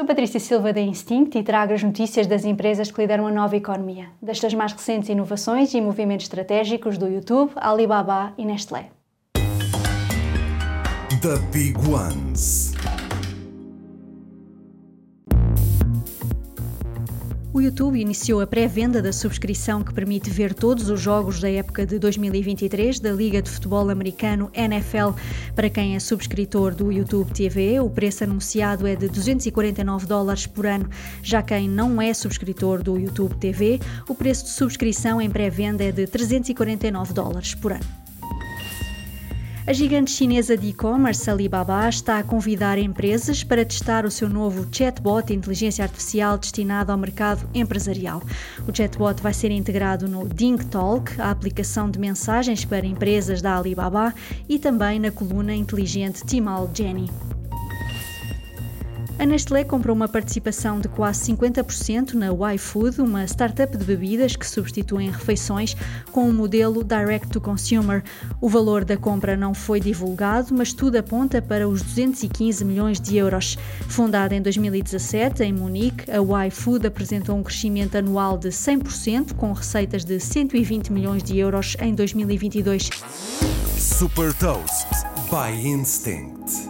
Sou Patrícia Silva da Instinct e trago as notícias das empresas que lideram a nova economia, destas mais recentes inovações e movimentos estratégicos do YouTube, Alibaba e Nestlé. The Big Ones. O YouTube iniciou a pré-venda da subscrição que permite ver todos os jogos da época de 2023 da Liga de Futebol Americano NFL. Para quem é subscritor do YouTube TV, o preço anunciado é de 249 dólares por ano. Já quem não é subscritor do YouTube TV, o preço de subscrição em pré-venda é de 349 dólares por ano. A gigante chinesa de e-commerce Alibaba está a convidar empresas para testar o seu novo chatbot de inteligência artificial destinado ao mercado empresarial. O chatbot vai ser integrado no DingTalk, a aplicação de mensagens para empresas da Alibaba, e também na coluna inteligente Timal Jenny. A Nestlé comprou uma participação de quase 50% na Y-Food, uma startup de bebidas que substituem refeições com um modelo direct to consumer. O valor da compra não foi divulgado, mas tudo aponta para os 215 milhões de euros. Fundada em 2017 em Munique, a Y-Food apresentou um crescimento anual de 100%, com receitas de 120 milhões de euros em 2022. Super Toast by Instinct.